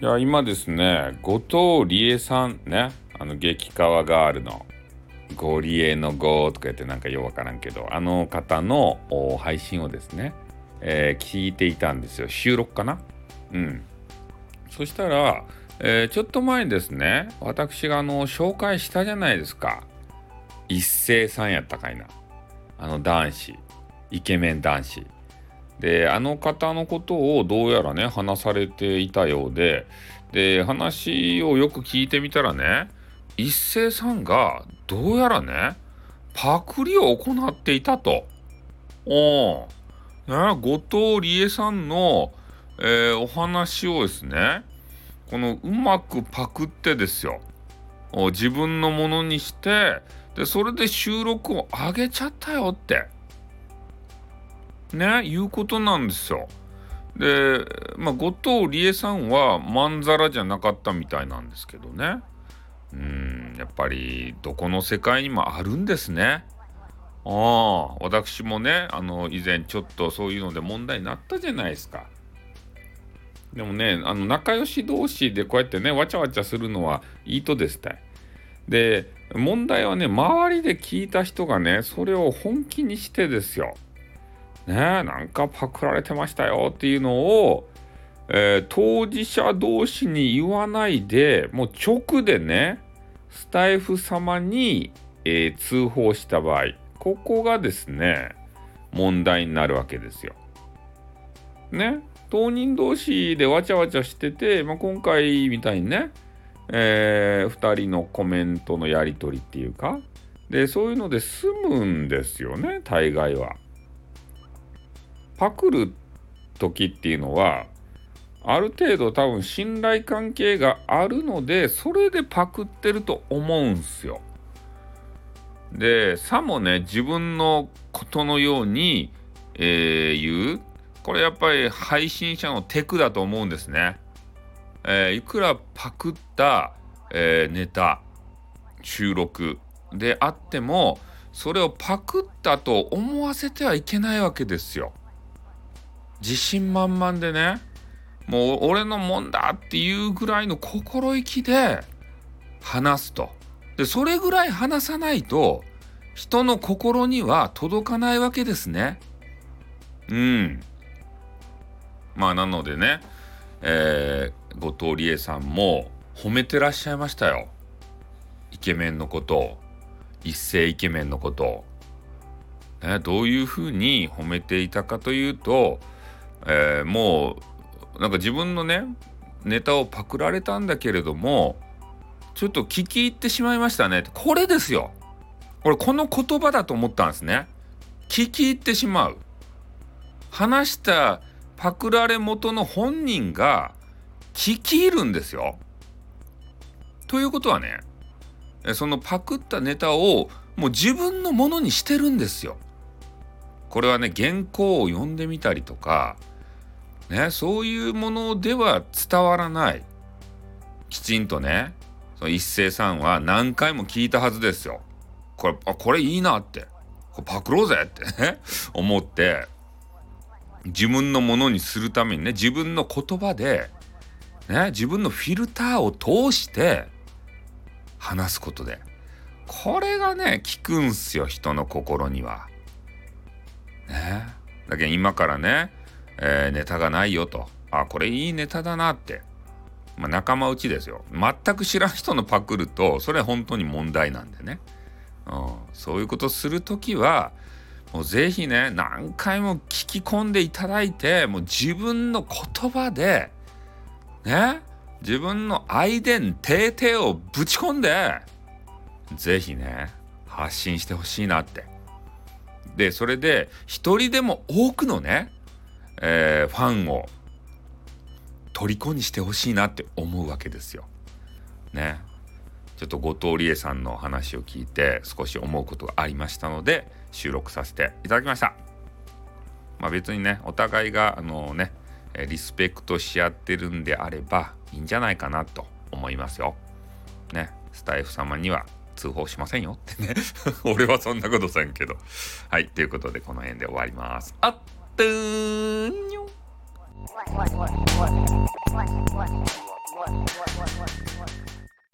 いや今ですね後藤理恵さんねあの激川ガールの「ゴリエのゴー」とか言ってなんかようわからんけどあの方の配信をですね、えー、聞いていたんですよ。収録かな？うん。そしたら、えー、ちょっと前ですね私があの紹介したじゃないですか。一斉さんやったかいな。あの男子。イケメン男子。であの方のことをどうやらね話されていたようでで話をよく聞いてみたらね一斉さんがどうやらねパクリを行っていたと。おね、後藤理恵さんの、えー、お話をですねこのうまくパクってですよ自分のものにしてでそれで収録を上げちゃったよって。ねいうことなんですよ。で、まあ、後藤理恵さんはまんざらじゃなかったみたいなんですけどね。うんやっぱりどこの世界にもあるんですね。ああ私もねあの以前ちょっとそういうので問題になったじゃないですか。でもねあの仲良し同士でこうやってねわちゃわちゃするのはいいとですたい。で問題はね周りで聞いた人がねそれを本気にしてですよ。ねなんかパクられてましたよっていうのを、えー、当事者同士に言わないでもう直でねスタイフ様に、えー、通報した場合ここがですね問題になるわけですよ。ね当人同士でわちゃわちゃしてて、まあ、今回みたいにね、えー、2人のコメントのやり取りっていうかでそういうので済むんですよね大概は。パクる時っていうのはある程度多分信頼関係があるのでそれでパクってると思うんすよ。でさもね自分のことのように、えー、言うこれやっぱり配信者のテクだと思うんですね。えー、いくらパクった、えー、ネタ収録であってもそれをパクったと思わせてはいけないわけですよ。自信満々でねもう俺のもんだっていうぐらいの心意気で話すと。でそれぐらい話さないと人の心には届かないわけですね。うん。まあなのでね、えー、後藤理恵さんも褒めてらっしゃいましたよ。イケメンのこと。一世イケメンのことを。どういうふうに褒めていたかというと、えー、もうなんか自分のねネタをパクられたんだけれどもちょっと聞き入ってしまいましたね。これですよ。これこの言葉だと思ったんですね。聞き入ってしまう。話したパクられ元の本人が聞き入るんですよ。ということはねそのパクったネタをもう自分のものにしてるんですよ。これはね原稿を読んでみたりとかね、そういうものでは伝わらない。きちんとね、その一斉さんは何回も聞いたはずですよ。これ、あ、これいいなって。これパクろうぜって、思って、自分のものにするためにね、自分の言葉で、ね、自分のフィルターを通して話すことで。これがね、効くんすよ、人の心には。ね。だけど今からね、えー、ネタがないよと。あ、これいいネタだなって。まあ、仲間内ですよ。全く知らん人のパクると、それは本当に問題なんでね。うん、そういうことするときは、もうぜひね、何回も聞き込んでいただいて、もう自分の言葉で、ね、自分の愛伝、定々をぶち込んで、ぜひね、発信してほしいなって。で、それで、一人でも多くのね、えー、ファンを虜にしてほしいなって思うわけですよ。ね。ちょっと後藤理恵さんの話を聞いて少し思うことがありましたので収録させていただきました。まあ別にねお互いがあのねリスペクトし合ってるんであればいいんじゃないかなと思いますよ。ねスタイフ様には通報しませんよってね 俺はそんなことせんけど。はいということでこの辺で終わります。あっ牛。